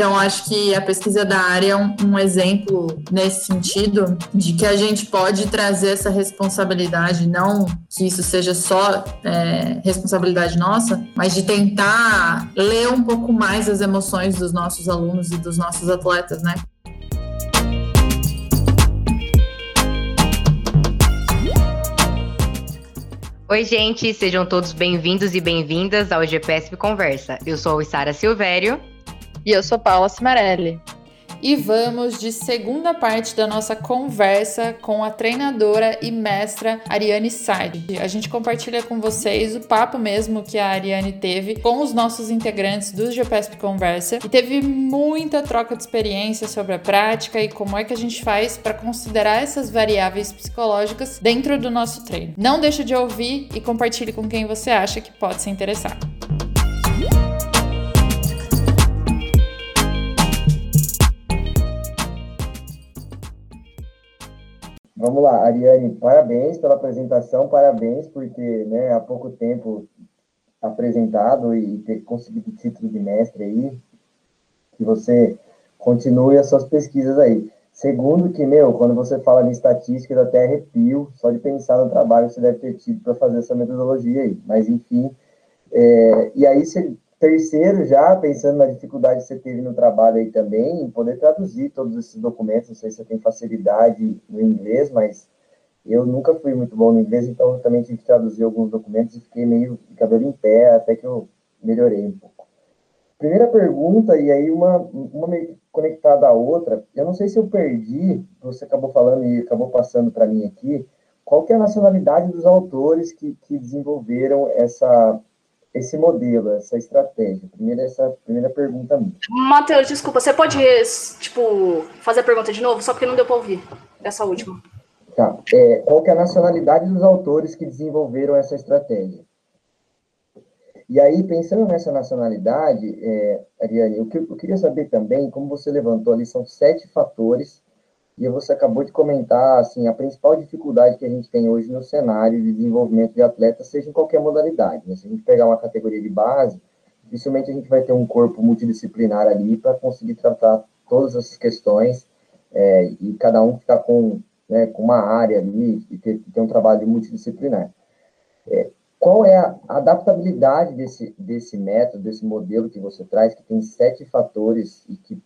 Então, acho que a pesquisa da área é um, um exemplo nesse sentido de que a gente pode trazer essa responsabilidade, não que isso seja só é, responsabilidade nossa, mas de tentar ler um pouco mais as emoções dos nossos alunos e dos nossos atletas, né? Oi, gente, sejam todos bem-vindos e bem-vindas ao GPSP Conversa. Eu sou a Sara Silvério. E eu sou Paula Cimarelli e vamos de segunda parte da nossa conversa com a treinadora e mestra Ariane Sade. A gente compartilha com vocês o papo mesmo que a Ariane teve com os nossos integrantes do GPSP Conversa e teve muita troca de experiência sobre a prática e como é que a gente faz para considerar essas variáveis psicológicas dentro do nosso treino. Não deixe de ouvir e compartilhe com quem você acha que pode se interessar. Vamos lá, Ariane, parabéns pela apresentação, parabéns por ter, né, há pouco tempo apresentado e ter conseguido o título de mestre aí, que você continue as suas pesquisas aí. Segundo que, meu, quando você fala de estatística, eu até arrepio só de pensar no trabalho que você deve ter tido para fazer essa metodologia aí. Mas, enfim, é, e aí você Terceiro, já pensando na dificuldade que você teve no trabalho aí também, em poder traduzir todos esses documentos, não sei se você tem facilidade no inglês, mas eu nunca fui muito bom no inglês, então eu também tive que traduzir alguns documentos e fiquei meio de cabelo em pé, até que eu melhorei um pouco. Primeira pergunta, e aí uma, uma meio conectada à outra, eu não sei se eu perdi, você acabou falando e acabou passando para mim aqui, qual que é a nacionalidade dos autores que, que desenvolveram essa, esse modelo, essa estratégia? Primeiro, essa primeira pergunta minha. Matheus, desculpa, você pode, tipo, fazer a pergunta de novo? Só porque não deu para ouvir essa última. Tá. É, qual que é a nacionalidade dos autores que desenvolveram essa estratégia? E aí, pensando nessa nacionalidade, é, Ariane, eu, eu queria saber também, como você levantou ali, são sete fatores e você acabou de comentar, assim, a principal dificuldade que a gente tem hoje no cenário de desenvolvimento de atletas, seja em qualquer modalidade. Né? Se a gente pegar uma categoria de base, dificilmente a gente vai ter um corpo multidisciplinar ali para conseguir tratar todas essas questões é, e cada um ficar com, né, com uma área ali e ter, ter um trabalho multidisciplinar. É, qual é a adaptabilidade desse, desse método, desse modelo que você traz, que tem sete fatores e que,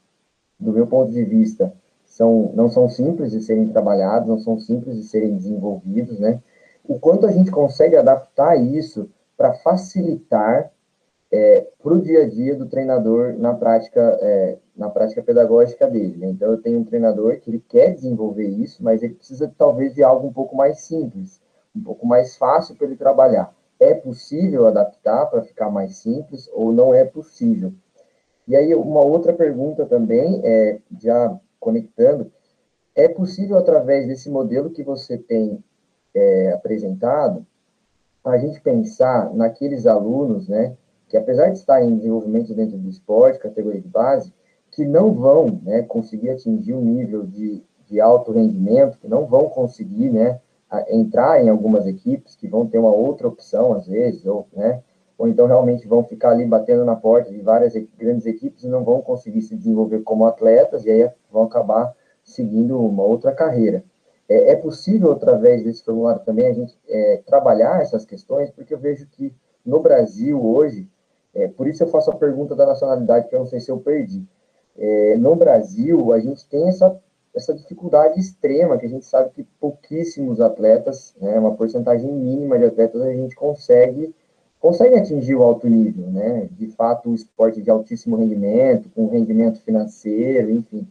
do meu ponto de vista, são, não são simples de serem trabalhados, não são simples de serem desenvolvidos, né? O quanto a gente consegue adaptar isso para facilitar é, para o dia a dia do treinador na prática, é, na prática pedagógica dele. Né? Então, eu tenho um treinador que ele quer desenvolver isso, mas ele precisa talvez de algo um pouco mais simples, um pouco mais fácil para ele trabalhar. É possível adaptar para ficar mais simples ou não é possível? E aí, uma outra pergunta também, é, já conectando, é possível, através desse modelo que você tem é, apresentado, a gente pensar naqueles alunos, né, que apesar de estar em desenvolvimento dentro do esporte, categoria de base, que não vão né, conseguir atingir um nível de, de alto rendimento, que não vão conseguir né, entrar em algumas equipes, que vão ter uma outra opção, às vezes, ou, né, ou então realmente vão ficar ali batendo na porta de várias grandes equipes e não vão conseguir se desenvolver como atletas e aí vão acabar seguindo uma outra carreira. É, é possível, através desse formulário também, a gente é, trabalhar essas questões, porque eu vejo que no Brasil hoje, é, por isso eu faço a pergunta da nacionalidade, que eu não sei se eu perdi. É, no Brasil, a gente tem essa, essa dificuldade extrema, que a gente sabe que pouquíssimos atletas, né, uma porcentagem mínima de atletas, a gente consegue conseguem atingir o alto nível, né? De fato, o esporte de altíssimo rendimento, com rendimento financeiro, enfim.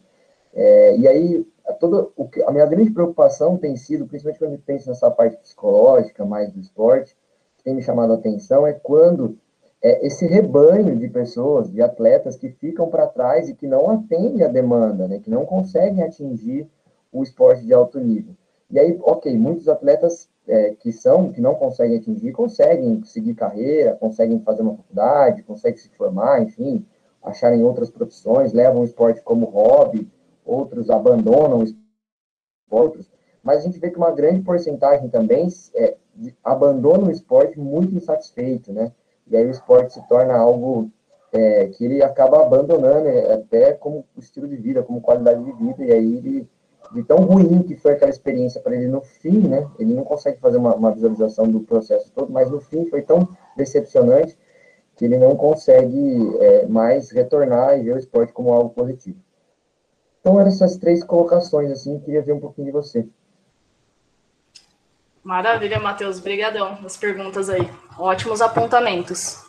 É, e aí, toda, o que, a minha grande preocupação tem sido, principalmente quando penso nessa parte psicológica, mais do esporte, que tem me chamado a atenção, é quando é, esse rebanho de pessoas, de atletas que ficam para trás e que não atendem a demanda, né? Que não conseguem atingir o esporte de alto nível. E aí, ok, muitos atletas é, que são, que não conseguem atingir, conseguem seguir carreira, conseguem fazer uma faculdade, conseguem se formar, enfim, acharem outras profissões, levam o esporte como hobby, outros abandonam outros, mas a gente vê que uma grande porcentagem também é, abandona o esporte muito insatisfeito, né? E aí o esporte se torna algo é, que ele acaba abandonando é, até como estilo de vida, como qualidade de vida, e aí ele, de tão ruim que foi aquela experiência para ele no fim, né, ele não consegue fazer uma, uma, visualização do processo todo, mas no fim foi tão decepcionante que ele não consegue é, mais retornar e ver o esporte como algo positivo. Então, eram essas três colocações, assim, queria ver um pouquinho de você. Maravilha, Matheus. Obrigadão as perguntas aí. Ótimos apontamentos.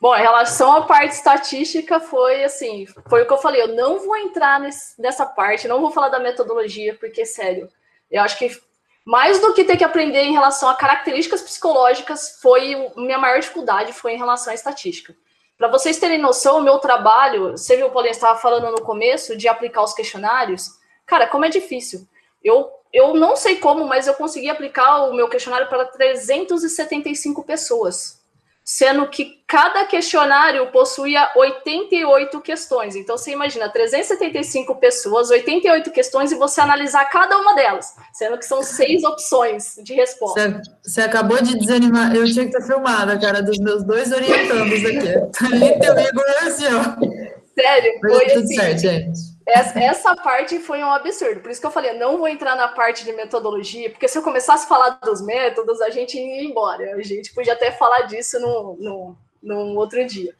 Bom, em relação à parte estatística, foi assim, foi o que eu falei, eu não vou entrar nesse, nessa parte, não vou falar da metodologia, porque, sério, eu acho que mais do que ter que aprender em relação a características psicológicas, foi minha maior dificuldade foi em relação à estatística. Para vocês terem noção, o meu trabalho, você viu, Paulinho, estava falando no começo de aplicar os questionários. Cara, como é difícil. Eu, eu não sei como, mas eu consegui aplicar o meu questionário para 375 pessoas sendo que cada questionário possuía 88 questões. Então, você imagina, 375 pessoas, 88 questões, e você analisar cada uma delas, sendo que são seis opções de resposta. Você, você acabou de desanimar. Eu tinha que ter filmado a cara dos meus dois orientandos aqui. Igor assim, ó. Sério, foi tudo assim. certo, gente. Essa, essa, parte foi um absurdo. Por isso que eu falei, não vou entrar na parte de metodologia, porque se eu começasse a falar dos métodos, a gente ia embora. A gente podia até falar disso no, no, num outro dia.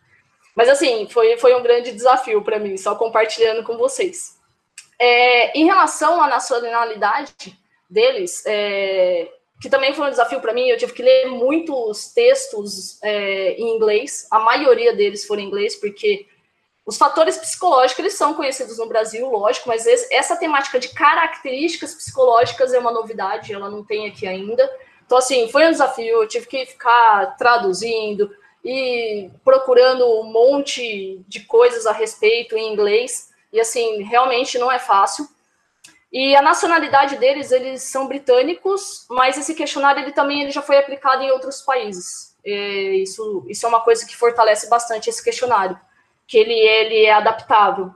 Mas assim, foi, foi um grande desafio para mim, só compartilhando com vocês. É, em relação à nacionalidade deles, é, que também foi um desafio para mim, eu tive que ler muitos textos é, em inglês, a maioria deles foram em inglês, porque os fatores psicológicos, eles são conhecidos no Brasil, lógico, mas essa temática de características psicológicas é uma novidade, ela não tem aqui ainda. Então, assim, foi um desafio, eu tive que ficar traduzindo e procurando um monte de coisas a respeito em inglês, e, assim, realmente não é fácil. E a nacionalidade deles, eles são britânicos, mas esse questionário, ele também ele já foi aplicado em outros países. É, isso, isso é uma coisa que fortalece bastante esse questionário que ele, ele é adaptável.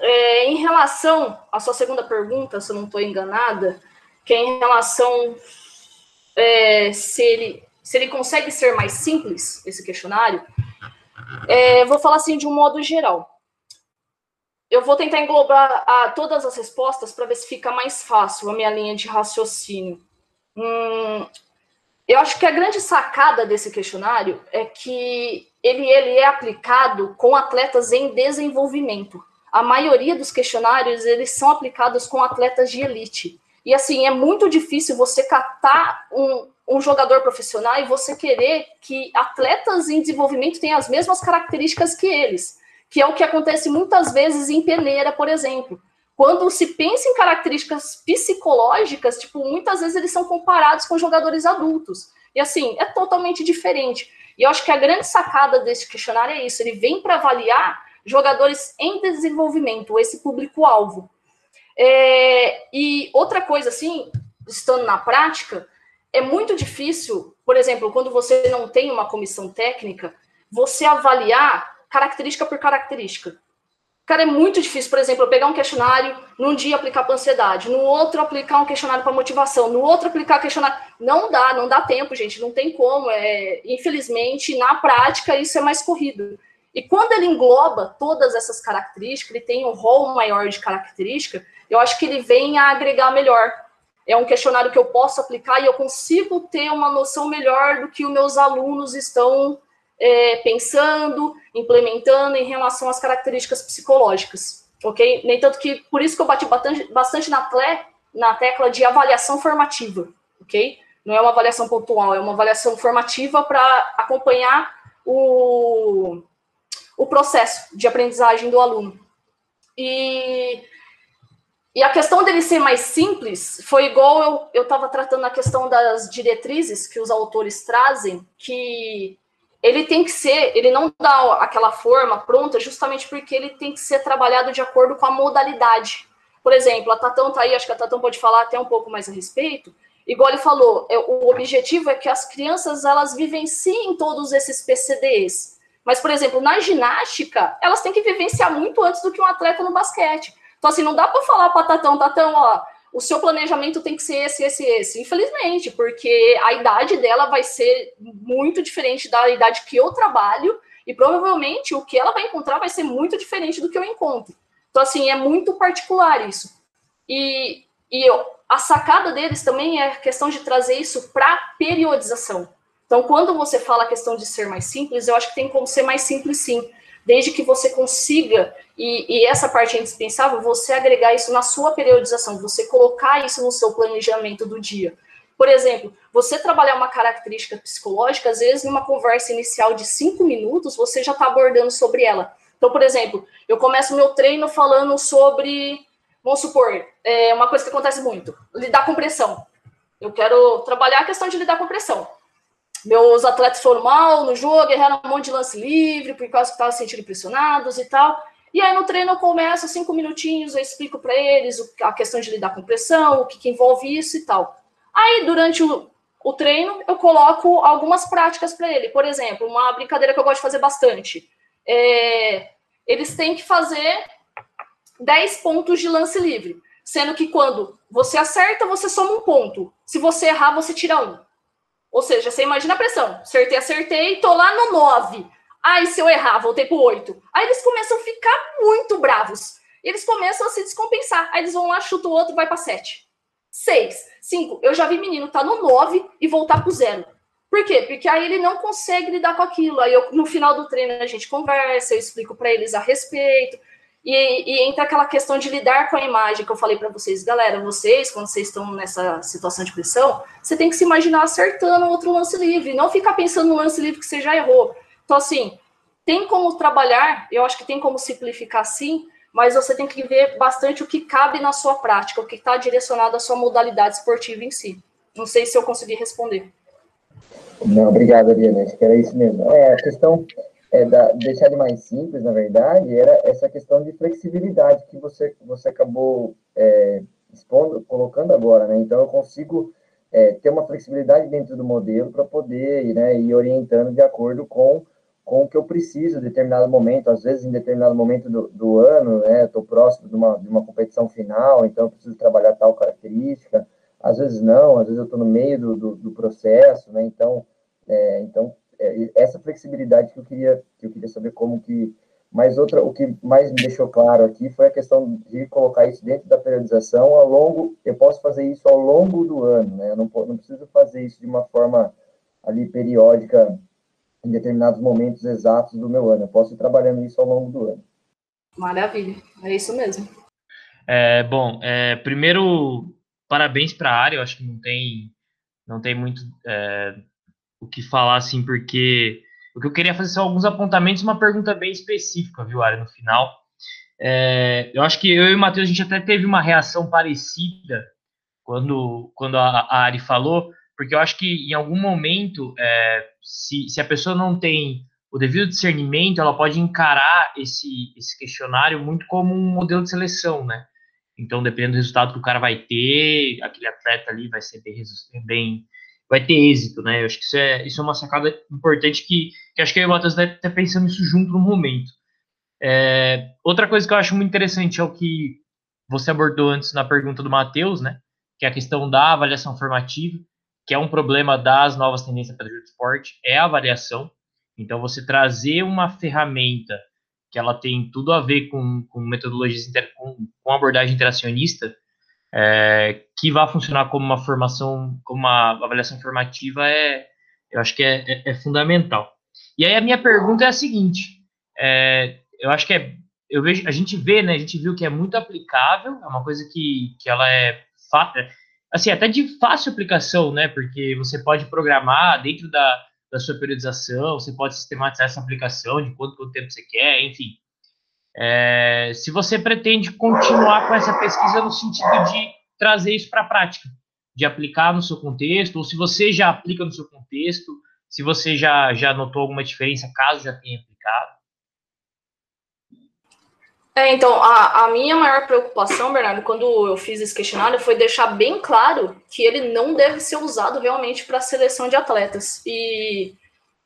É, em relação à sua segunda pergunta, se eu não estou enganada, que é em relação é, se, ele, se ele consegue ser mais simples, esse questionário, é, vou falar assim de um modo geral. Eu vou tentar englobar a, todas as respostas para ver se fica mais fácil a minha linha de raciocínio. Hum, eu acho que a grande sacada desse questionário é que ele, ele é aplicado com atletas em desenvolvimento. A maioria dos questionários eles são aplicados com atletas de elite. E assim, é muito difícil você catar um, um jogador profissional e você querer que atletas em desenvolvimento tenham as mesmas características que eles, que é o que acontece muitas vezes em peneira, por exemplo. Quando se pensa em características psicológicas, tipo, muitas vezes eles são comparados com jogadores adultos. E assim, é totalmente diferente. E eu acho que a grande sacada desse questionário é isso: ele vem para avaliar jogadores em desenvolvimento, esse público-alvo. É, e outra coisa, assim, estando na prática, é muito difícil, por exemplo, quando você não tem uma comissão técnica, você avaliar característica por característica. Cara, é muito difícil, por exemplo, eu pegar um questionário, num dia aplicar para ansiedade, no outro aplicar um questionário para motivação, no outro aplicar questionário. Não dá, não dá tempo, gente, não tem como. É, infelizmente, na prática, isso é mais corrido. E quando ele engloba todas essas características, ele tem um rol maior de característica, eu acho que ele vem a agregar melhor. É um questionário que eu posso aplicar e eu consigo ter uma noção melhor do que os meus alunos estão é, pensando, implementando em relação às características psicológicas, ok? Nem tanto que, por isso que eu bati bastante, na, tle, na tecla de avaliação formativa, ok? Não é uma avaliação pontual, é uma avaliação formativa para acompanhar o, o processo de aprendizagem do aluno. E, e a questão dele ser mais simples foi igual eu estava tratando na questão das diretrizes que os autores trazem, que ele tem que ser, ele não dá aquela forma pronta justamente porque ele tem que ser trabalhado de acordo com a modalidade. Por exemplo, a Tatão tá aí, acho que a Tatão pode falar até um pouco mais a respeito. Igual ele falou, é, o objetivo é que as crianças elas vivenciem todos esses PCDs. Mas, por exemplo, na ginástica, elas têm que vivenciar muito antes do que um atleta no basquete. Então, assim, não dá para falar para Tatão, Tatão, ó, o seu planejamento tem que ser esse, esse, esse. Infelizmente, porque a idade dela vai ser muito diferente da idade que eu trabalho E provavelmente o que ela vai encontrar vai ser muito diferente do que eu encontro. Então, assim, é muito particular isso. E, e eu, a sacada deles também é a questão de trazer isso para periodização. Então, quando você fala a questão de ser mais simples, eu acho que tem como ser mais simples sim, desde que você consiga, e, e essa parte é indispensável, você agregar isso na sua periodização, você colocar isso no seu planejamento do dia. Por exemplo, você trabalhar uma característica psicológica, às vezes numa conversa inicial de cinco minutos, você já está abordando sobre ela. Então, por exemplo, eu começo meu treino falando sobre, vamos supor, é uma coisa que acontece muito, lidar com pressão. Eu quero trabalhar a questão de lidar com pressão. Meus atletas foram mal no jogo, erraram um monte de lance livre, por causa que estavam se sentindo pressionados e tal. E aí no treino eu começo cinco minutinhos, eu explico para eles a questão de lidar com pressão, o que, que envolve isso e tal. Aí durante o, o treino eu coloco algumas práticas para ele. Por exemplo, uma brincadeira que eu gosto de fazer bastante. É, eles têm que fazer 10 pontos de lance livre. Sendo que quando você acerta, você soma um ponto. Se você errar, você tira um. Ou seja, você imagina a pressão. Acertei, acertei, tô lá no 9. Aí, se eu errar, voltei pro 8. Aí eles começam a ficar muito bravos. Eles começam a se descompensar. Aí eles vão lá, chuta o outro, vai para 7. 6, 5. Eu já vi menino tá no 9 e voltar pro zero. Por quê? Porque aí ele não consegue lidar com aquilo. Aí eu, no final do treino a gente conversa, eu explico para eles a respeito. E, e, entra aquela questão de lidar com a imagem que eu falei para vocês, galera. Vocês, quando vocês estão nessa situação de pressão, você tem que se imaginar acertando outro lance livre, não ficar pensando no lance livre que você já errou. Então, assim, tem como trabalhar, eu acho que tem como simplificar sim, mas você tem que ver bastante o que cabe na sua prática, o que está direcionado à sua modalidade esportiva em si. Não sei se eu consegui responder. Não, obrigado, Ariane. Era isso mesmo. É, a questão é da, deixar de mais simples, na verdade, era essa questão de flexibilidade que você, você acabou é, expondo, colocando agora, né? Então, eu consigo é, ter uma flexibilidade dentro do modelo para poder né, ir orientando de acordo com, com o que eu preciso em determinado momento. Às vezes, em determinado momento do, do ano, né, estou próximo de uma, de uma competição final, então eu preciso trabalhar tal característica. Às vezes não, às vezes eu estou no meio do, do, do processo, né? Então, é, então, é, essa flexibilidade que eu queria que eu queria saber como que mas outra o que mais me deixou claro aqui foi a questão de colocar isso dentro da periodização ao longo eu posso fazer isso ao longo do ano né? Eu não, não preciso fazer isso de uma forma ali periódica em determinados momentos exatos do meu ano. Eu posso ir trabalhando isso ao longo do ano. Maravilha. É isso mesmo. É, bom é, primeiro parabéns para a área. Eu acho que não tem não tem muito é, o que falar, assim, porque o que eu queria fazer são alguns apontamentos uma pergunta bem específica, viu, Ari, no final. É, eu acho que eu e o Matheus, a gente até teve uma reação parecida quando, quando a, a Ari falou, porque eu acho que em algum momento, é, se, se a pessoa não tem o devido discernimento, ela pode encarar esse, esse questionário muito como um modelo de seleção, né? Então, dependendo do resultado que o cara vai ter, aquele atleta ali vai ser bem, bem vai ter êxito, né? Eu acho que isso é, isso é uma sacada importante que, que acho que o Matheus deve estar pensando isso junto no momento. É, outra coisa que eu acho muito interessante é o que você abordou antes na pergunta do Matheus, né? Que é a questão da avaliação formativa, que é um problema das novas tendências para o esporte, é a avaliação. Então, você trazer uma ferramenta que ela tem tudo a ver com, com metodologias, com, com abordagem interacionista, é, que vá funcionar como uma formação, como uma avaliação formativa, é, eu acho que é, é, é fundamental. E aí a minha pergunta é a seguinte: é, eu acho que é, eu vejo, a gente vê, né? A gente viu que é muito aplicável, é uma coisa que, que ela é assim, até de fácil aplicação, né? Porque você pode programar dentro da, da sua periodização, você pode sistematizar essa aplicação de quanto, quanto tempo você quer, enfim. É, se você pretende continuar com essa pesquisa no sentido de trazer isso para a prática, de aplicar no seu contexto, ou se você já aplica no seu contexto, se você já, já notou alguma diferença, caso já tenha aplicado. É, então, a, a minha maior preocupação, Bernardo, quando eu fiz esse questionário, foi deixar bem claro que ele não deve ser usado realmente para seleção de atletas. E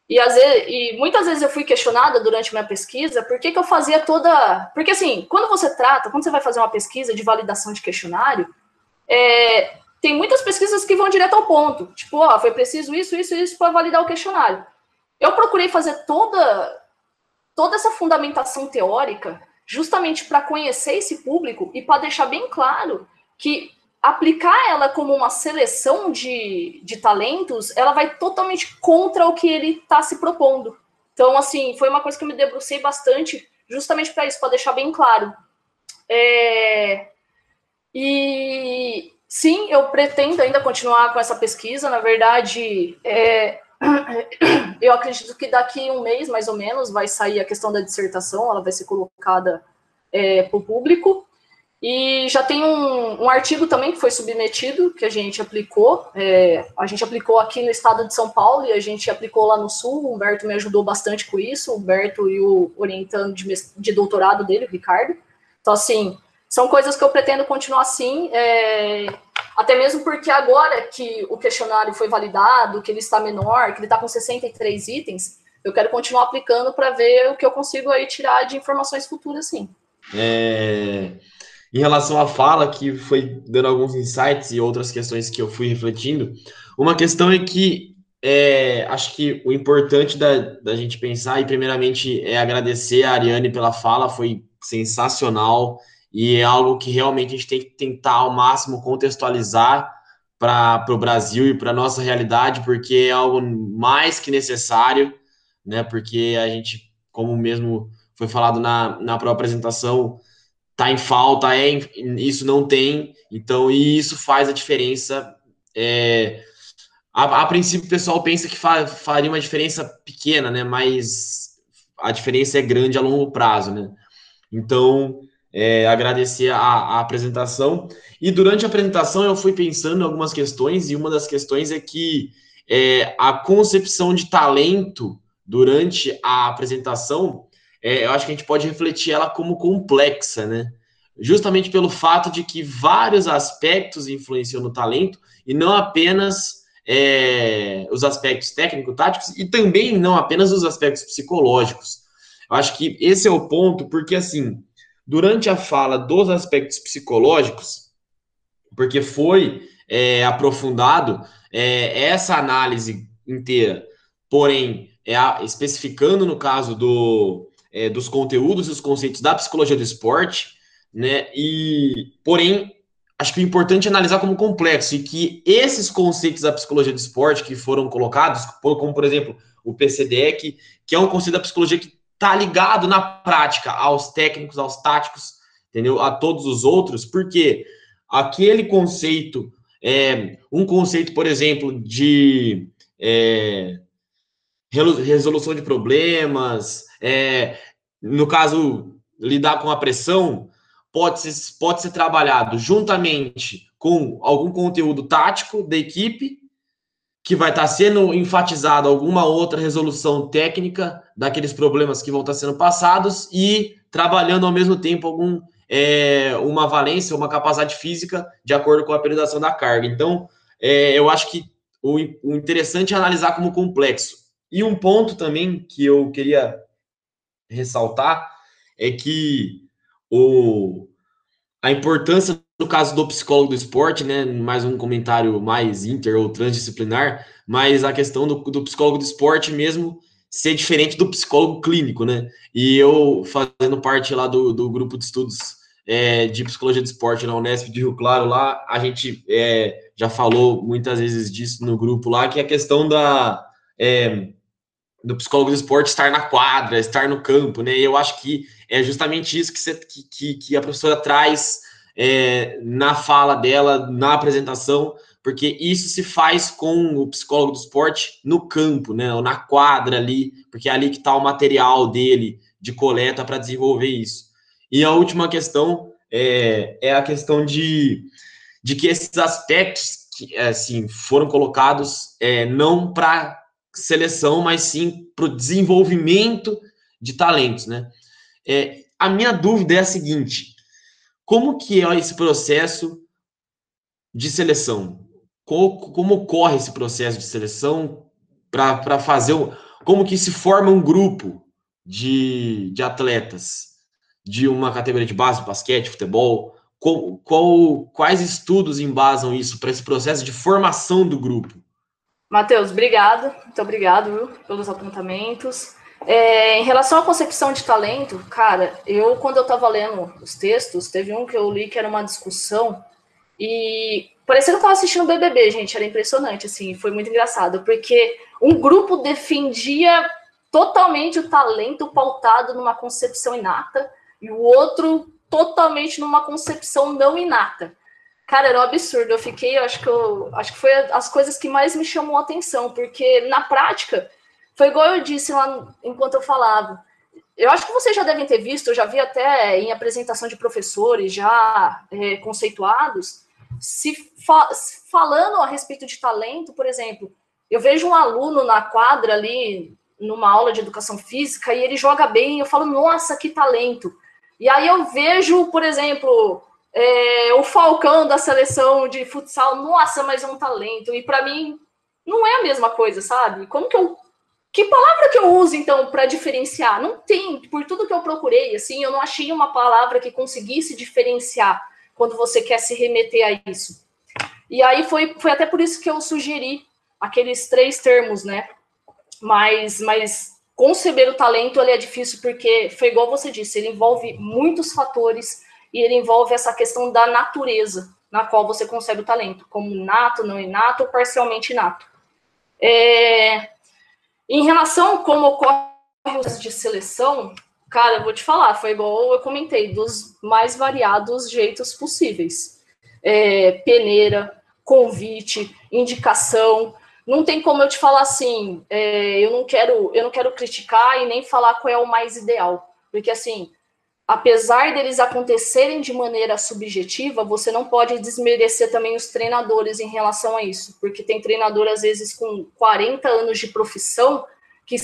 e, às vezes, e muitas vezes eu fui questionada durante minha pesquisa por que, que eu fazia toda. Porque, assim, quando você trata, quando você vai fazer uma pesquisa de validação de questionário, é, tem muitas pesquisas que vão direto ao ponto. Tipo, ó, foi preciso isso, isso, isso para validar o questionário. Eu procurei fazer toda toda essa fundamentação teórica justamente para conhecer esse público e para deixar bem claro que aplicar ela como uma seleção de, de talentos, ela vai totalmente contra o que ele está se propondo. Então, assim, foi uma coisa que eu me debrucei bastante, justamente para isso, para deixar bem claro. É... E sim, eu pretendo ainda continuar com essa pesquisa. Na verdade, é... eu acredito que daqui um mês, mais ou menos, vai sair a questão da dissertação, ela vai ser colocada é, para o público. E já tem um, um, artigo também que foi submetido, que a gente aplicou. É, a gente aplicou aqui no estado de São Paulo e a gente aplicou lá no Sul. O Humberto me ajudou bastante com isso, o Humberto e o orientando de, de doutorado dele, o Ricardo. Então, assim, são coisas que eu pretendo continuar assim, é, até mesmo porque agora que o questionário foi validado, que ele está menor, que ele está com 63 itens, eu quero continuar aplicando para ver o que eu consigo aí tirar de informações futuras, sim. É em relação à fala, que foi dando alguns insights e outras questões que eu fui refletindo, uma questão é que é, acho que o importante da, da gente pensar, e primeiramente é agradecer a Ariane pela fala, foi sensacional e é algo que realmente a gente tem que tentar ao máximo contextualizar para o Brasil e para nossa realidade, porque é algo mais que necessário, né? Porque a gente, como mesmo foi falado na, na própria apresentação, tá em falta, é, isso não tem, então, e isso faz a diferença. É, a, a, princípio, o pessoal pensa que fa, faria uma diferença pequena, né? Mas a diferença é grande a longo prazo, né? Então, é, agradecer a, a, apresentação. E durante a apresentação eu fui pensando em algumas questões, e uma das questões é que é, a concepção de talento durante a apresentação é, eu acho que a gente pode refletir ela como complexa, né? Justamente pelo fato de que vários aspectos influenciam no talento e não apenas é, os aspectos técnico-táticos e também não apenas os aspectos psicológicos. Eu acho que esse é o ponto, porque assim, durante a fala dos aspectos psicológicos, porque foi é, aprofundado é, essa análise inteira, porém, é, especificando no caso do, é, dos conteúdos e os conceitos da psicologia do esporte, né? E, porém, acho que o importante é analisar como complexo e que esses conceitos da psicologia do esporte que foram colocados, como por exemplo o PCDEC, que é um conceito da psicologia que está ligado na prática aos técnicos, aos táticos, entendeu? A todos os outros, porque aquele conceito, é, um conceito, por exemplo, de é, resolução de problemas, é, no caso, lidar com a pressão, pode ser, pode ser trabalhado juntamente com algum conteúdo tático da equipe, que vai estar sendo enfatizado alguma outra resolução técnica daqueles problemas que vão estar sendo passados e trabalhando ao mesmo tempo algum é, uma valência, uma capacidade física de acordo com a periodização da carga. Então, é, eu acho que o, o interessante é analisar como complexo. E um ponto também que eu queria ressaltar é que o, a importância no caso do psicólogo do esporte, né? Mais um comentário mais inter ou transdisciplinar, mas a questão do, do psicólogo do esporte mesmo ser diferente do psicólogo clínico, né? E eu fazendo parte lá do, do grupo de estudos é, de psicologia do esporte na Unesp de Rio Claro, lá a gente é, já falou muitas vezes disso no grupo lá, que é a questão da é, do psicólogo do esporte estar na quadra, estar no campo, né? E eu acho que é justamente isso que, você, que, que a professora traz é, na fala dela, na apresentação, porque isso se faz com o psicólogo do esporte no campo, né? Ou na quadra ali, porque é ali que está o material dele de coleta para desenvolver isso. E a última questão é, é a questão de, de que esses aspectos que, assim, foram colocados é, não para seleção, mas sim para o desenvolvimento de talentos, né? É, a minha dúvida é a seguinte: como que é esse processo de seleção? Como, como ocorre esse processo de seleção para fazer o, como que se forma um grupo de, de atletas de uma categoria de base, basquete, futebol? Qual, qual, quais estudos embasam isso para esse processo de formação do grupo? Matheus, obrigado, muito obrigado viu, pelos apontamentos. É, em relação à concepção de talento, cara, eu, quando eu estava lendo os textos, teve um que eu li que era uma discussão e parecia que eu estava assistindo o BBB, gente, era impressionante, assim, foi muito engraçado, porque um grupo defendia totalmente o talento pautado numa concepção inata e o outro totalmente numa concepção não inata. Cara, era um absurdo. Eu fiquei, eu acho que eu acho que foi as coisas que mais me chamou a atenção, porque na prática foi igual eu disse lá enquanto eu falava. Eu acho que vocês já devem ter visto, eu já vi até em apresentação de professores já é, conceituados, se fa falando a respeito de talento, por exemplo, eu vejo um aluno na quadra ali, numa aula de educação física, e ele joga bem, eu falo, nossa, que talento. E aí eu vejo, por exemplo, é, o Falcão da seleção de futsal, nossa, mas é um talento. E para mim não é a mesma coisa, sabe? Como que eu que palavra que eu uso então para diferenciar? Não tem, por tudo que eu procurei, assim, eu não achei uma palavra que conseguisse diferenciar quando você quer se remeter a isso. E aí foi, foi até por isso que eu sugeri aqueles três termos, né? Mas, mas conceber o talento ele é difícil porque foi igual você disse, ele envolve muitos fatores e ele envolve essa questão da natureza na qual você concebe o talento, como nato, não inato ou parcialmente inato. É... Em relação a como ocorre os de seleção, cara, eu vou te falar, foi igual eu comentei, dos mais variados jeitos possíveis. É, peneira, convite, indicação. Não tem como eu te falar assim, é, eu não quero, eu não quero criticar e nem falar qual é o mais ideal, porque assim, apesar deles acontecerem de maneira subjetiva, você não pode desmerecer também os treinadores em relação a isso, porque tem treinador, às vezes, com 40 anos de profissão, que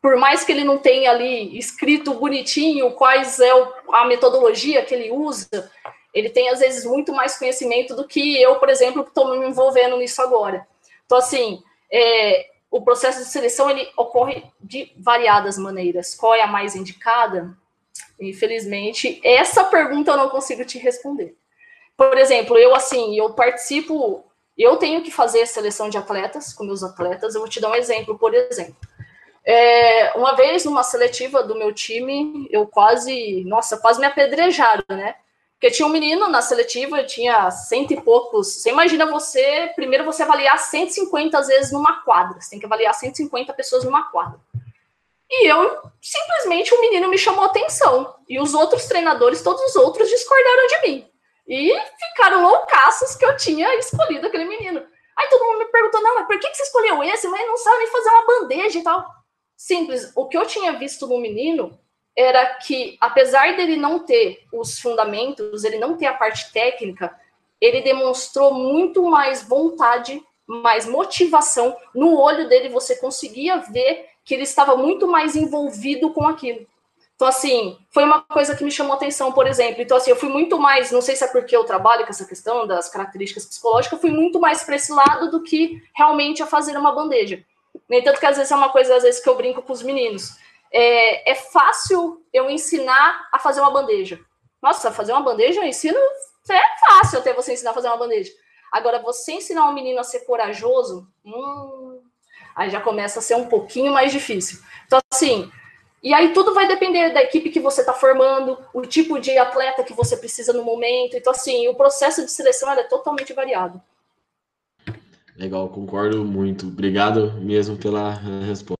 por mais que ele não tenha ali escrito bonitinho quais é a metodologia que ele usa, ele tem, às vezes, muito mais conhecimento do que eu, por exemplo, que estou me envolvendo nisso agora. Então, assim, é, o processo de seleção ele ocorre de variadas maneiras. Qual é a mais indicada? Infelizmente, essa pergunta eu não consigo te responder. Por exemplo, eu assim, eu participo, eu tenho que fazer seleção de atletas com meus atletas. Eu vou te dar um exemplo, por exemplo. É, uma vez numa seletiva do meu time, eu quase, nossa, quase me apedrejaram, né? Porque tinha um menino na seletiva, tinha cento e poucos. Você imagina você, primeiro você avaliar 150 vezes numa quadra. Você tem que avaliar 150 pessoas numa quadra. E eu, simplesmente, o menino me chamou atenção. E os outros treinadores, todos os outros, discordaram de mim. E ficaram loucaços que eu tinha escolhido aquele menino. Aí todo mundo me perguntou, não, mas por que você escolheu esse? Mas não sabe nem fazer uma bandeja e tal. Simples. O que eu tinha visto no menino era que, apesar dele não ter os fundamentos, ele não ter a parte técnica, ele demonstrou muito mais vontade, mais motivação. No olho dele, você conseguia ver que ele estava muito mais envolvido com aquilo. Então, assim, foi uma coisa que me chamou atenção, por exemplo. Então, assim, eu fui muito mais, não sei se é porque eu trabalho com essa questão das características psicológicas, eu fui muito mais para esse lado do que realmente a fazer uma bandeja. No entanto, que às vezes é uma coisa, às vezes, que eu brinco com os meninos. É, é fácil eu ensinar a fazer uma bandeja. Nossa, fazer uma bandeja eu ensino, é fácil até você ensinar a fazer uma bandeja. Agora, você ensinar um menino a ser corajoso, hum, Aí já começa a ser um pouquinho mais difícil. Então, assim, e aí tudo vai depender da equipe que você está formando, o tipo de atleta que você precisa no momento. Então, assim, o processo de seleção é totalmente variado. Legal, concordo muito. Obrigado mesmo pela resposta.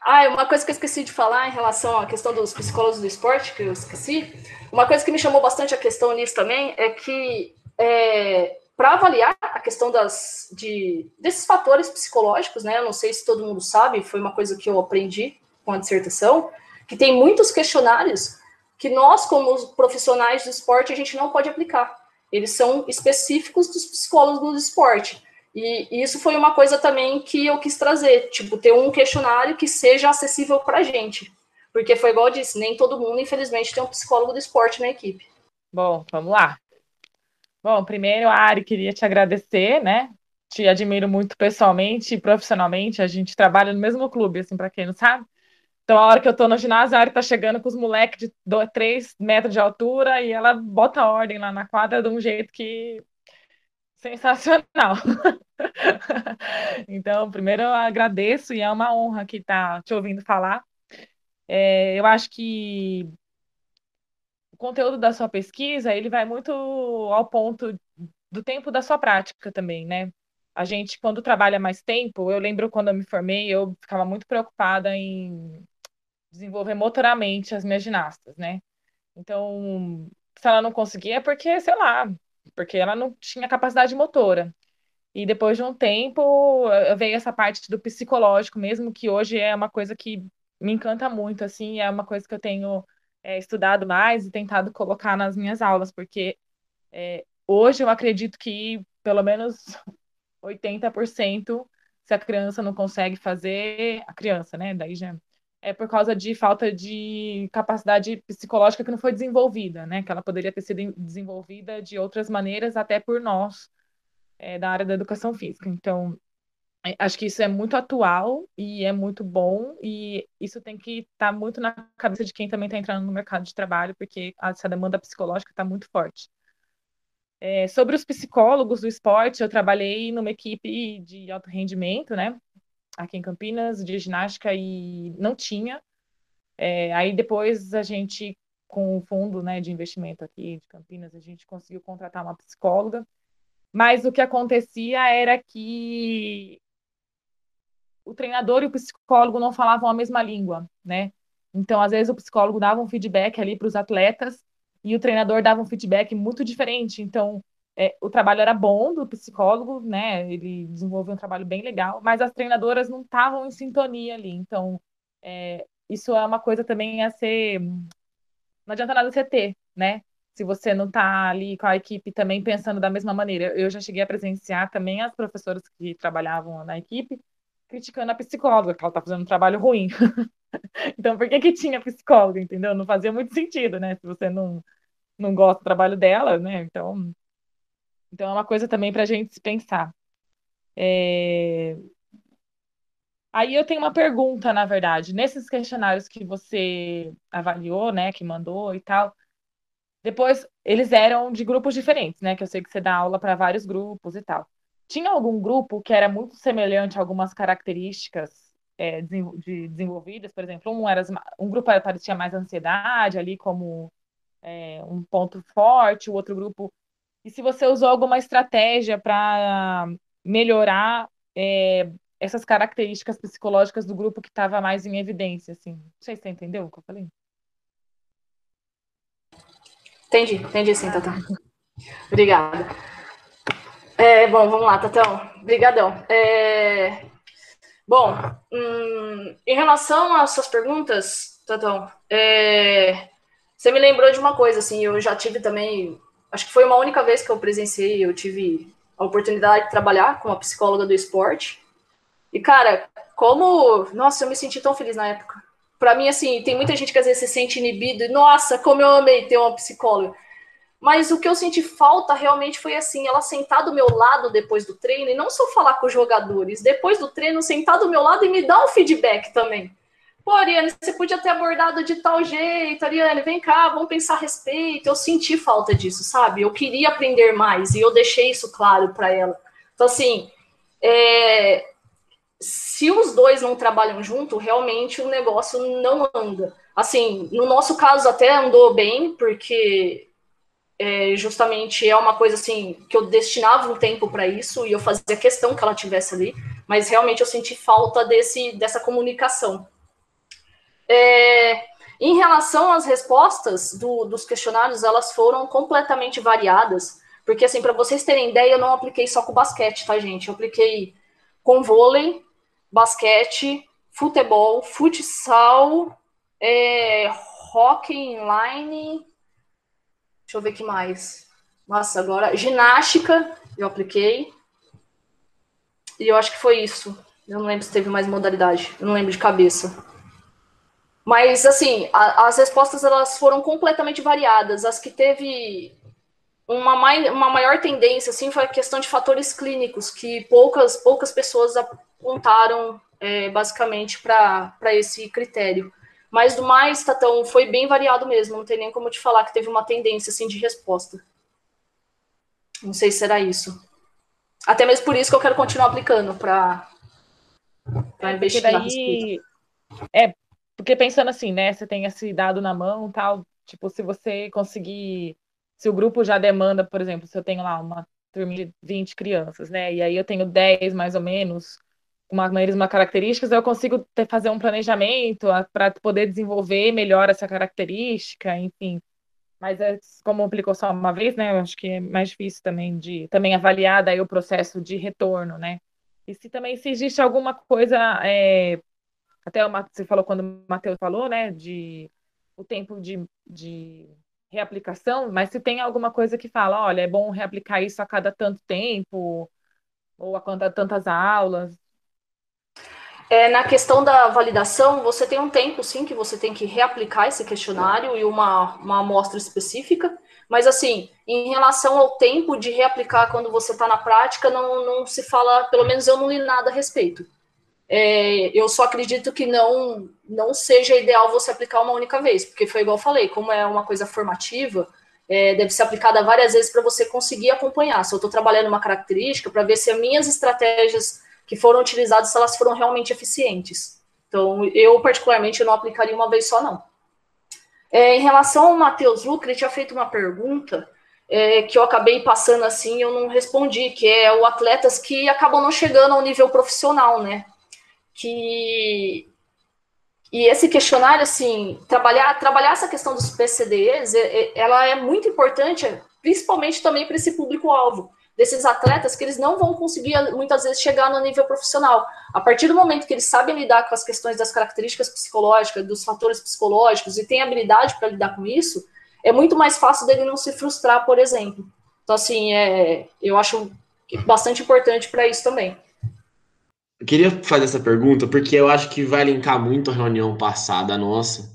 Ah, uma coisa que eu esqueci de falar em relação à questão dos psicólogos do esporte, que eu esqueci, uma coisa que me chamou bastante a questão nisso também é que é, para avaliar a questão das, de, desses fatores psicológicos, né? Eu não sei se todo mundo sabe, foi uma coisa que eu aprendi com a dissertação, que tem muitos questionários que nós, como profissionais do esporte, a gente não pode aplicar. Eles são específicos dos psicólogos do esporte. E, isso foi uma coisa também que eu quis trazer, tipo, ter um questionário que seja acessível para a gente. Porque foi igual eu disse, nem todo mundo, infelizmente, tem um psicólogo do esporte na equipe. Bom, vamos lá. Bom, primeiro, Ari, queria te agradecer, né? Te admiro muito pessoalmente e profissionalmente. A gente trabalha no mesmo clube, assim, para quem não sabe. Então, a hora que eu tô no ginásio, a Ari tá chegando com os moleques de 3 metros de altura e ela bota ordem lá na quadra de um jeito que sensacional. então, primeiro eu agradeço e é uma honra que tá te ouvindo falar. É, eu acho que conteúdo da sua pesquisa ele vai muito ao ponto do tempo da sua prática também, né? A gente, quando trabalha mais tempo, eu lembro quando eu me formei, eu ficava muito preocupada em desenvolver motoramente as minhas ginastas, né? Então, se ela não conseguia, é porque, sei lá, porque ela não tinha capacidade motora. E depois de um tempo, veio essa parte do psicológico mesmo, que hoje é uma coisa que me encanta muito, assim, é uma coisa que eu tenho é, estudado mais e tentado colocar nas minhas aulas, porque é, hoje eu acredito que pelo menos 80% se a criança não consegue fazer, a criança, né, daí já é por causa de falta de capacidade psicológica que não foi desenvolvida, né, que ela poderia ter sido desenvolvida de outras maneiras, até por nós, é, da área da educação física. Então, acho que isso é muito atual e é muito bom, e isso tem que estar tá muito na cabeça de quem também está entrando no mercado de trabalho, porque essa demanda psicológica está muito forte. É, sobre os psicólogos do esporte, eu trabalhei numa equipe de alto rendimento, né? Aqui em Campinas, de ginástica, e não tinha. É, aí depois a gente, com o fundo né, de investimento aqui de Campinas, a gente conseguiu contratar uma psicóloga. Mas o que acontecia era que o treinador e o psicólogo não falavam a mesma língua, né? Então, às vezes, o psicólogo dava um feedback ali para os atletas e o treinador dava um feedback muito diferente. Então, é, o trabalho era bom do psicólogo, né? Ele desenvolveu um trabalho bem legal, mas as treinadoras não estavam em sintonia ali. Então, é, isso é uma coisa também a ser. Não adianta nada você ter, né? Se você não está ali com a equipe também pensando da mesma maneira. Eu já cheguei a presenciar também as professoras que trabalhavam na equipe criticando a psicóloga, que ela está fazendo um trabalho ruim. então, por que que tinha psicóloga, entendeu? Não fazia muito sentido, né? Se você não, não gosta do trabalho dela, né? Então, então é uma coisa também para a gente se pensar. É... Aí eu tenho uma pergunta, na verdade. Nesses questionários que você avaliou, né, que mandou e tal, depois eles eram de grupos diferentes, né? Que eu sei que você dá aula para vários grupos e tal. Tinha algum grupo que era muito semelhante a algumas características é, de, desenvolvidas, por exemplo, um, era, um grupo parecia mais ansiedade ali como é, um ponto forte, o outro grupo. E se você usou alguma estratégia para melhorar é, essas características psicológicas do grupo que estava mais em evidência, assim. Não sei se você entendeu o que eu falei. Entendi, entendi sim, Tatá. Obrigada. É, bom, vamos lá, Tatão. Obrigadão. É, bom, hum, em relação às suas perguntas, Tatão, é, você me lembrou de uma coisa, assim, eu já tive também, acho que foi uma única vez que eu presenciei, eu tive a oportunidade de trabalhar com uma psicóloga do esporte. E, cara, como. Nossa, eu me senti tão feliz na época. Para mim, assim, tem muita gente que às vezes se sente inibido. E, nossa, como eu amei ter uma psicóloga. Mas o que eu senti falta realmente foi assim, ela sentar do meu lado depois do treino, e não só falar com os jogadores, depois do treino, sentar do meu lado e me dar um feedback também. Pô, Ariane, você podia ter abordado de tal jeito, Ariane, vem cá, vamos pensar a respeito. Eu senti falta disso, sabe? Eu queria aprender mais e eu deixei isso claro para ela. Então, assim, é... se os dois não trabalham junto, realmente o negócio não anda. Assim, no nosso caso até andou bem, porque é, justamente é uma coisa assim que eu destinava um tempo para isso e eu fazia questão que ela tivesse ali, mas realmente eu senti falta desse dessa comunicação. É, em relação às respostas do, dos questionários, elas foram completamente variadas, porque assim para vocês terem ideia, eu não apliquei só com basquete, tá gente? Eu apliquei com vôlei, basquete, futebol, futsal, é, hockey inline Deixa eu ver que mais. Nossa, agora. Ginástica, eu apliquei. E eu acho que foi isso. Eu não lembro se teve mais modalidade. Eu não lembro de cabeça. Mas, assim, a, as respostas elas foram completamente variadas. As que teve uma, mai, uma maior tendência, assim, foi a questão de fatores clínicos, que poucas, poucas pessoas apontaram, é, basicamente, para esse critério. Mas do mais, Tatão, foi bem variado mesmo. Não tem nem como te falar que teve uma tendência assim de resposta. Não sei se será isso. Até mesmo por isso que eu quero continuar aplicando para é, investigar. Daí, é, porque pensando assim, né? Você tem esse dado na mão tal. Tipo, se você conseguir. Se o grupo já demanda, por exemplo, se eu tenho lá uma turma de 20 crianças, né? E aí eu tenho 10 mais ou menos, uma mesma características, eu consigo ter, fazer um planejamento para poder desenvolver melhor essa característica, enfim. Mas é, como aplicou só uma vez, né? Eu acho que é mais difícil também de também avaliar daí o processo de retorno, né? E se também se existe alguma coisa, é, até o, você falou quando o Matheus falou, né? De o tempo de, de reaplicação, mas se tem alguma coisa que fala, olha, é bom reaplicar isso a cada tanto tempo, ou a cada tantas aulas. É, na questão da validação, você tem um tempo, sim, que você tem que reaplicar esse questionário e uma, uma amostra específica, mas, assim, em relação ao tempo de reaplicar quando você está na prática, não, não se fala, pelo menos eu não li nada a respeito. É, eu só acredito que não não seja ideal você aplicar uma única vez, porque foi igual eu falei, como é uma coisa formativa, é, deve ser aplicada várias vezes para você conseguir acompanhar. Se eu estou trabalhando uma característica, para ver se as minhas estratégias que foram utilizadas, se elas foram realmente eficientes. Então, eu, particularmente, não aplicaria uma vez só, não. É, em relação ao Matheus Lucre, ele tinha feito uma pergunta é, que eu acabei passando assim, eu não respondi, que é o atletas que acabam não chegando ao nível profissional, né? que e esse questionário, assim, trabalhar, trabalhar essa questão dos PCDs, é, é, ela é muito importante, principalmente também para esse público-alvo, desses atletas que eles não vão conseguir, muitas vezes, chegar no nível profissional. A partir do momento que eles sabem lidar com as questões das características psicológicas, dos fatores psicológicos, e têm habilidade para lidar com isso, é muito mais fácil dele não se frustrar, por exemplo. Então, assim, é, eu acho bastante importante para isso também. Eu queria fazer essa pergunta porque eu acho que vai linkar muito a reunião passada nossa,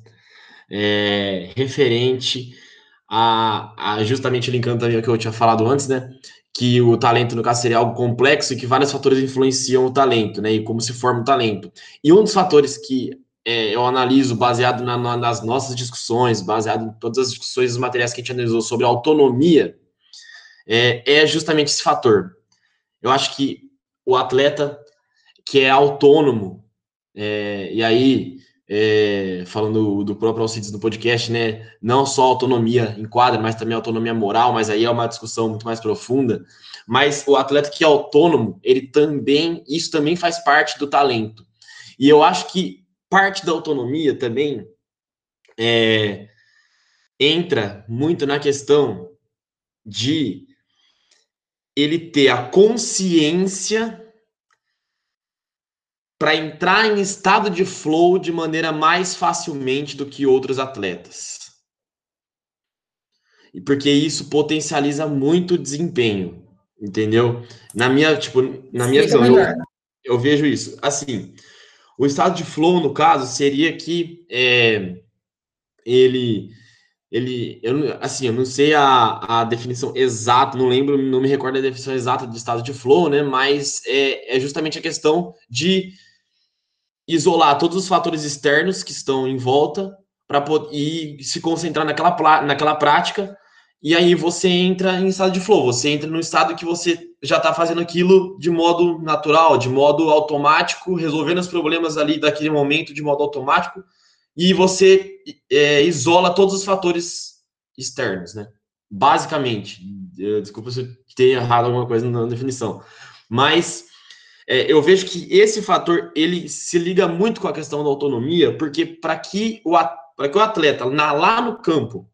é, referente a, a, justamente linkando também o que eu tinha falado antes, né? Que o talento, no caso, seria algo complexo e que vários fatores influenciam o talento, né? E como se forma o talento. E um dos fatores que é, eu analiso baseado na, na, nas nossas discussões, baseado em todas as discussões, os materiais que a gente analisou sobre autonomia, é, é justamente esse fator. Eu acho que o atleta que é autônomo. É, e aí, é, falando do próprio Alcides no podcast, né? Não só autonomia em quadra, mas também autonomia moral, mas aí é uma discussão muito mais profunda. Mas o atleta que é autônomo, ele também, isso também faz parte do talento. E eu acho que parte da autonomia também é, entra muito na questão de ele ter a consciência para entrar em estado de flow de maneira mais facilmente do que outros atletas. E porque isso potencializa muito o desempenho, entendeu? Na minha, tipo, na minha visão, eu, eu, vejo isso. Assim, o estado de flow, no caso, seria que é, ele ele, eu, assim, eu não sei a, a definição exata, não lembro, não me recordo a definição exata do estado de flow, né? Mas é, é justamente a questão de isolar todos os fatores externos que estão em volta para e se concentrar naquela, naquela prática. E aí você entra em estado de flow, você entra no estado que você já está fazendo aquilo de modo natural, de modo automático, resolvendo os problemas ali daquele momento de modo automático, e você é, isola todos os fatores externos, né? Basicamente, desculpa se eu tenha errado alguma coisa na definição, mas é, eu vejo que esse fator ele se liga muito com a questão da autonomia, porque para que, o, que o atleta na, lá no campo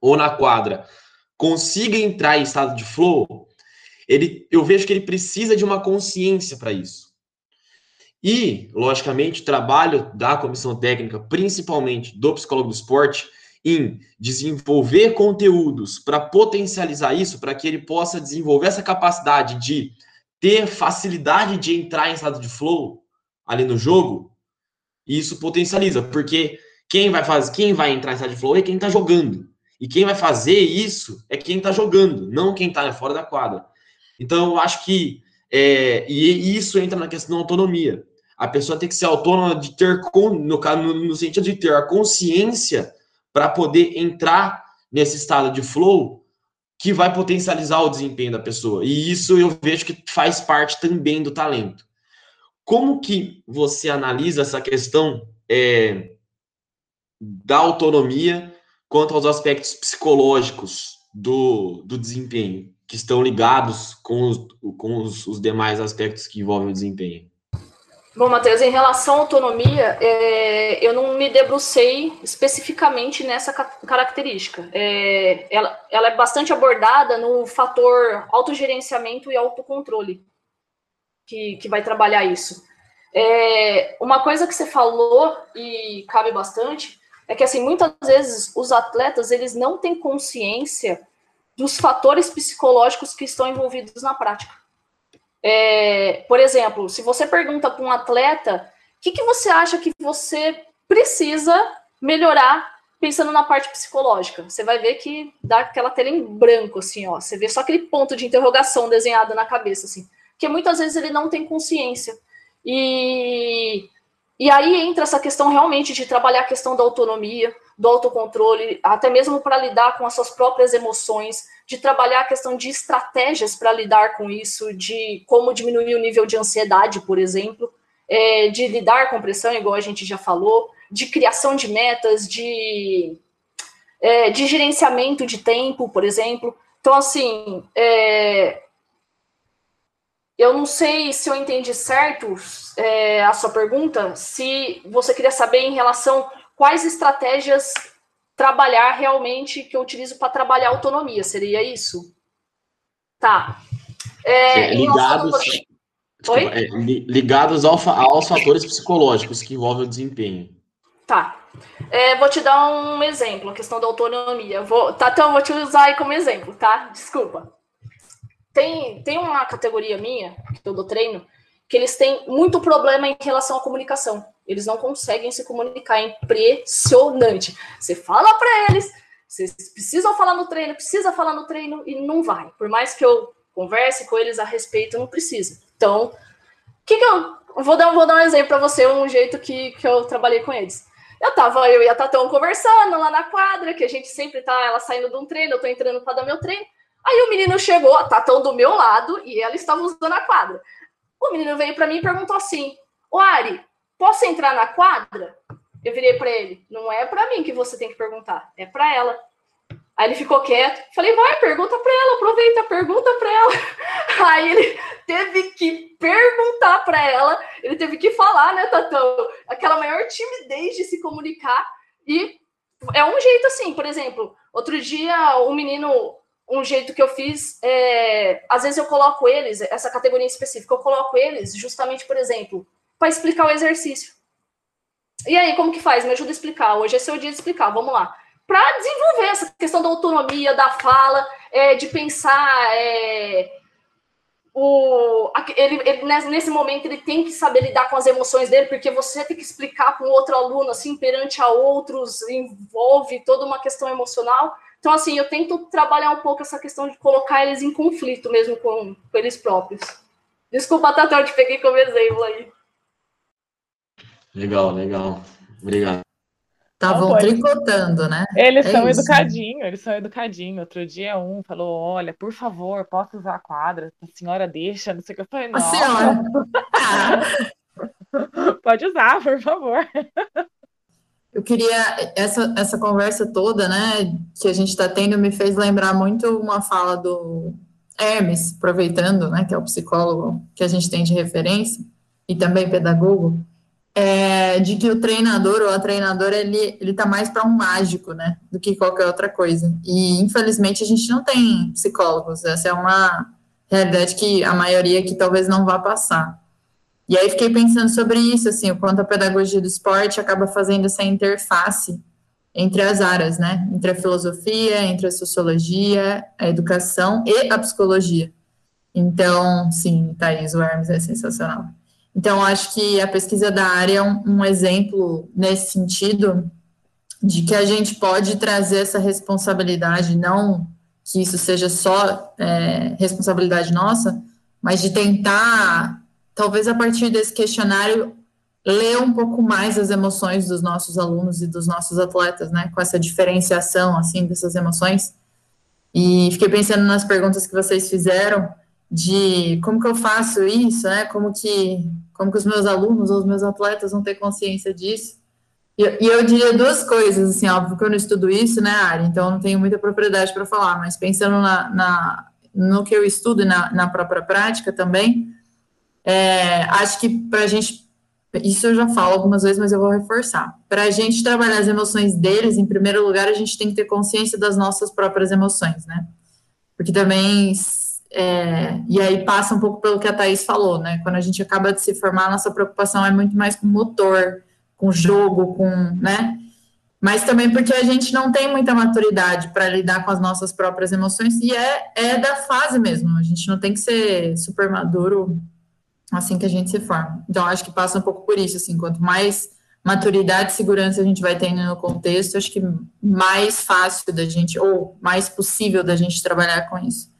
ou na quadra consiga entrar em estado de flow, ele, eu vejo que ele precisa de uma consciência para isso. E, logicamente, o trabalho da comissão técnica, principalmente do psicólogo do esporte, em desenvolver conteúdos para potencializar isso, para que ele possa desenvolver essa capacidade de ter facilidade de entrar em estado de flow ali no jogo, isso potencializa, porque quem vai fazer, quem vai entrar em estado de flow é quem está jogando. E quem vai fazer isso é quem está jogando, não quem está fora da quadra. Então, eu acho que é, e isso entra na questão da autonomia. A pessoa tem que ser autônoma de ter, no, no, no sentido de ter a consciência para poder entrar nesse estado de flow que vai potencializar o desempenho da pessoa. E isso eu vejo que faz parte também do talento. Como que você analisa essa questão é, da autonomia quanto aos aspectos psicológicos do, do desempenho, que estão ligados com, os, com os, os demais aspectos que envolvem o desempenho. Bom, Matheus, em relação à autonomia, é, eu não me debrucei especificamente nessa característica. É, ela, ela, é bastante abordada no fator autogerenciamento e autocontrole, que, que vai trabalhar isso. É, uma coisa que você falou, e cabe bastante, é que, assim, muitas vezes os atletas, eles não têm consciência dos fatores psicológicos que estão envolvidos na prática. É, por exemplo, se você pergunta para um atleta, o que, que você acha que você precisa melhorar pensando na parte psicológica? Você vai ver que dá aquela tela em branco, assim, ó. Você vê só aquele ponto de interrogação desenhado na cabeça, assim. Porque muitas vezes ele não tem consciência. E, e aí entra essa questão realmente de trabalhar a questão da autonomia, do autocontrole, até mesmo para lidar com as suas próprias emoções, de trabalhar a questão de estratégias para lidar com isso, de como diminuir o nível de ansiedade, por exemplo, é, de lidar com pressão, igual a gente já falou, de criação de metas, de, é, de gerenciamento de tempo, por exemplo. Então, assim, é, eu não sei se eu entendi certo é, a sua pergunta, se você queria saber em relação quais estratégias trabalhar realmente que eu utilizo para trabalhar autonomia, seria isso? Tá. É, ligados, desculpa, é, ligados ao, aos fatores psicológicos que envolvem o desempenho. Tá. É, vou te dar um exemplo, a questão da autonomia. Vou, tá, então, vou te usar aí como exemplo, tá? Desculpa. Tem, tem uma categoria minha, que eu dou treino, que eles têm muito problema em relação à comunicação. Eles não conseguem se comunicar, é impressionante. Você fala para eles, vocês precisam falar no treino, precisa falar no treino e não vai. Por mais que eu converse com eles a respeito, não precisa. Então, que, que eu vou dar, vou dar um exemplo para você, um jeito que, que eu trabalhei com eles. Eu tava, eu e a Tatão conversando lá na quadra, que a gente sempre tá, ela saindo de um treino, eu tô entrando para dar meu treino. Aí o menino chegou, a Tatão do meu lado, e ela estava usando a quadra. O menino veio para mim e perguntou assim: Ô Ari, posso entrar na quadra? Eu virei para ele: Não é para mim que você tem que perguntar, é para ela. Aí ele ficou quieto. Falei: Vai, pergunta para ela, aproveita, pergunta para ela. Aí ele teve que perguntar para ela, ele teve que falar, né, Tatão? Aquela maior timidez de se comunicar. E é um jeito assim, por exemplo, outro dia um menino um jeito que eu fiz, é, às vezes eu coloco eles, essa categoria específica, eu coloco eles justamente, por exemplo, para explicar o exercício. E aí, como que faz? Me ajuda a explicar. Hoje é seu dia de explicar, vamos lá. Para desenvolver essa questão da autonomia, da fala, é, de pensar. É, o, ele, ele, nesse momento ele tem que saber lidar com as emoções dele, porque você tem que explicar para um outro aluno, assim, perante a outros, envolve toda uma questão emocional. Então, assim, eu tento trabalhar um pouco essa questão de colocar eles em conflito mesmo com, com eles próprios. Desculpa, Tatão, eu te peguei como exemplo aí. Legal, legal. Obrigado. Estavam tricotando, né? Eles é são educadinhos, eles são educadinhos. Outro dia um falou: Olha, por favor, posso usar a quadra? A senhora deixa, não sei o que. Eu falei: Não. A senhora. Pode usar, por favor. Eu queria essa essa conversa toda, né, que a gente está tendo me fez lembrar muito uma fala do Hermes, aproveitando, né, que é o psicólogo que a gente tem de referência e também pedagogo, é, de que o treinador ou a treinadora ele ele tá mais para um mágico, né, do que qualquer outra coisa. E infelizmente a gente não tem psicólogos. Essa é uma realidade que a maioria que talvez não vá passar. E aí fiquei pensando sobre isso, assim, o quanto a pedagogia do esporte acaba fazendo essa interface entre as áreas, né? Entre a filosofia, entre a sociologia, a educação e a psicologia. Então, sim, Thaís, o Hermes é sensacional. Então, acho que a pesquisa da área é um, um exemplo nesse sentido de que a gente pode trazer essa responsabilidade, não que isso seja só é, responsabilidade nossa, mas de tentar talvez a partir desse questionário ler um pouco mais as emoções dos nossos alunos e dos nossos atletas, né, com essa diferenciação, assim, dessas emoções. E fiquei pensando nas perguntas que vocês fizeram de como que eu faço isso, né, como que, como que os meus alunos ou os meus atletas vão ter consciência disso. E eu, eu diria duas coisas, assim, óbvio que eu não estudo isso, né, Ari? Então eu não tenho muita propriedade para falar, mas pensando na, na, no que eu estudo e na, na própria prática também, é, acho que para a gente isso eu já falo algumas vezes, mas eu vou reforçar. Para a gente trabalhar as emoções deles, em primeiro lugar, a gente tem que ter consciência das nossas próprias emoções, né? Porque também. É, e aí passa um pouco pelo que a Thaís falou, né? Quando a gente acaba de se formar, nossa preocupação é muito mais com motor, com jogo, com. né? Mas também porque a gente não tem muita maturidade para lidar com as nossas próprias emoções, e é, é da fase mesmo. A gente não tem que ser super maduro assim que a gente se forma. Então, acho que passa um pouco por isso, assim, quanto mais maturidade e segurança a gente vai tendo no contexto, acho que mais fácil da gente, ou mais possível da gente trabalhar com isso.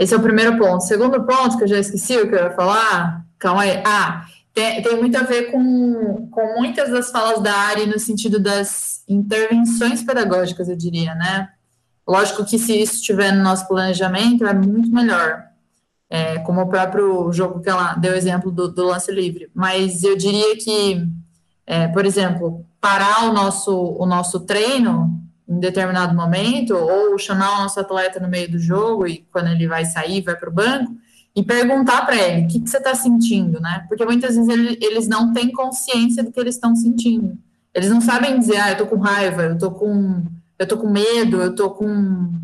Esse é o primeiro ponto. Segundo ponto, que eu já esqueci o que eu ia falar, calma aí. Ah, tem, tem muito a ver com, com muitas das falas da Ari no sentido das intervenções pedagógicas, eu diria, né? Lógico que se isso estiver no nosso planejamento, é muito melhor é, como o próprio jogo que ela deu exemplo do, do lance livre. Mas eu diria que, é, por exemplo, parar o nosso, o nosso treino em determinado momento, ou chamar o nosso atleta no meio do jogo e quando ele vai sair, vai para o banco, e perguntar para ele o que, que você está sentindo, né? Porque muitas vezes ele, eles não têm consciência do que eles estão sentindo. Eles não sabem dizer, ah, eu tô com raiva, eu tô com eu tô com medo, eu tô com,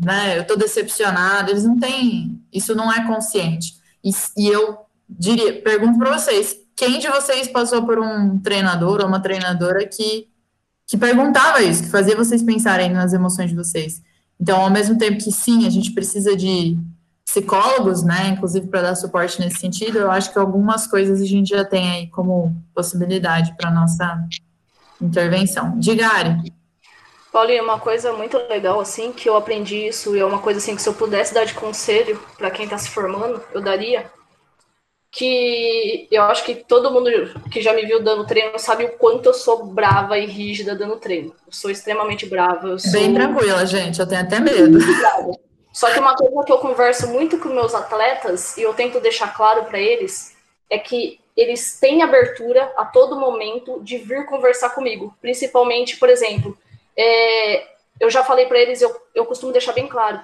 né, eu tô decepcionado, eles não têm, isso não é consciente. E, e eu diria, pergunto para vocês, quem de vocês passou por um treinador ou uma treinadora que, que perguntava isso, que fazia vocês pensarem nas emoções de vocês? Então, ao mesmo tempo que sim, a gente precisa de psicólogos, né, inclusive para dar suporte nesse sentido, eu acho que algumas coisas a gente já tem aí como possibilidade para nossa intervenção. Diga, Ari. Paulinho, uma coisa muito legal, assim, que eu aprendi isso, e é uma coisa, assim, que se eu pudesse dar de conselho para quem está se formando, eu daria, que eu acho que todo mundo que já me viu dando treino sabe o quanto eu sou brava e rígida dando treino. Eu sou extremamente brava. Sou... Bem tranquila, gente, eu tenho até medo. Só que uma coisa que eu converso muito com meus atletas, e eu tento deixar claro para eles, é que eles têm abertura a todo momento de vir conversar comigo. Principalmente, por exemplo, é, eu já falei para eles, eu, eu costumo deixar bem claro.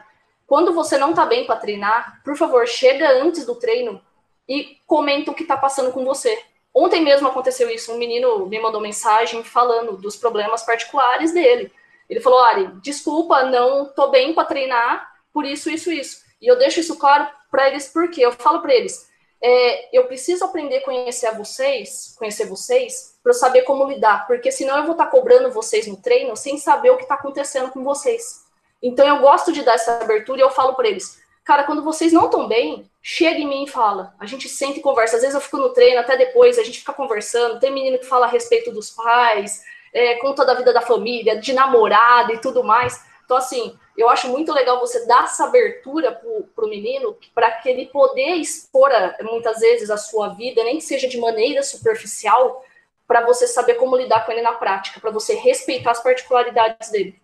Quando você não tá bem para treinar, por favor, chega antes do treino e comenta o que tá passando com você. Ontem mesmo aconteceu isso, um menino me mandou mensagem falando dos problemas particulares dele. Ele falou: Ari, desculpa, não tô bem para treinar, por isso, isso, isso. E eu deixo isso claro para eles porque eu falo para eles: é, eu preciso aprender a conhecer a vocês, conhecer vocês, para eu saber como lidar, porque senão eu vou estar tá cobrando vocês no treino sem saber o que está acontecendo com vocês. Então eu gosto de dar essa abertura e eu falo para eles, cara, quando vocês não estão bem, chega em mim e fala. A gente sente e conversa. Às vezes eu fico no treino até depois, a gente fica conversando. Tem menino que fala a respeito dos pais, é, conta da vida da família, de namorada e tudo mais. Então, assim, eu acho muito legal você dar essa abertura para o menino, para que ele poder expor, muitas vezes, a sua vida, nem que seja de maneira superficial, para você saber como lidar com ele na prática, para você respeitar as particularidades dele.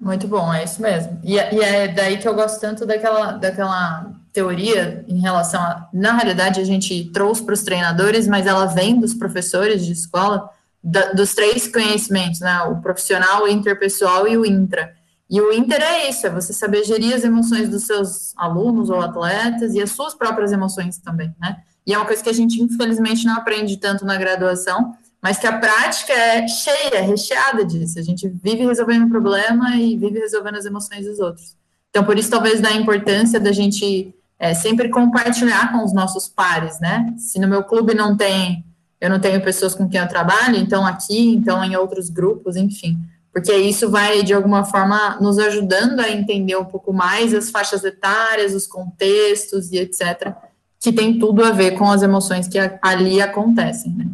Muito bom, é isso mesmo. E, e, é daí que eu gosto tanto daquela, daquela teoria em relação a. Na realidade, a gente trouxe para os treinadores, mas ela vem dos professores de escola, da, dos três conhecimentos, né? O profissional, o interpessoal e o intra. E o Inter é isso, é você saber gerir as emoções dos seus alunos ou atletas e as suas próprias emoções também, né? E é uma coisa que a gente, infelizmente, não aprende tanto na graduação, mas que a prática é cheia, recheada disso. A gente vive resolvendo um problema e vive resolvendo as emoções dos outros. Então, por isso, talvez, da importância da gente é, sempre compartilhar com os nossos pares, né? Se no meu clube não tem, eu não tenho pessoas com quem eu trabalho, então aqui, então em outros grupos, enfim porque isso vai, de alguma forma, nos ajudando a entender um pouco mais as faixas etárias, os contextos e etc., que tem tudo a ver com as emoções que ali acontecem, né?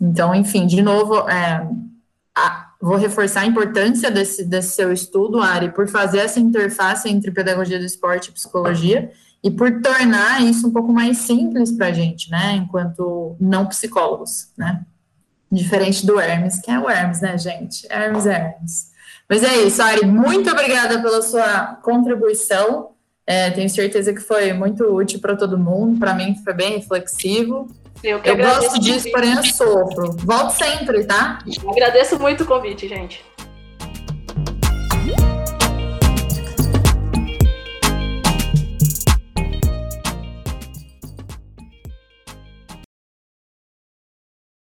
Então, enfim, de novo, é, a, vou reforçar a importância desse, desse seu estudo, Ari, por fazer essa interface entre pedagogia do esporte e psicologia, e por tornar isso um pouco mais simples para a gente, né, enquanto não psicólogos, né? Diferente do Hermes, que é o Hermes, né, gente? Hermes é Hermes. Mas é isso, Ari, muito obrigada pela sua contribuição. É, tenho certeza que foi muito útil para todo mundo. Para mim, foi bem reflexivo. Eu, Eu gosto disso, porém eu sofro. Volto sempre, tá? Agradeço muito o convite, gente.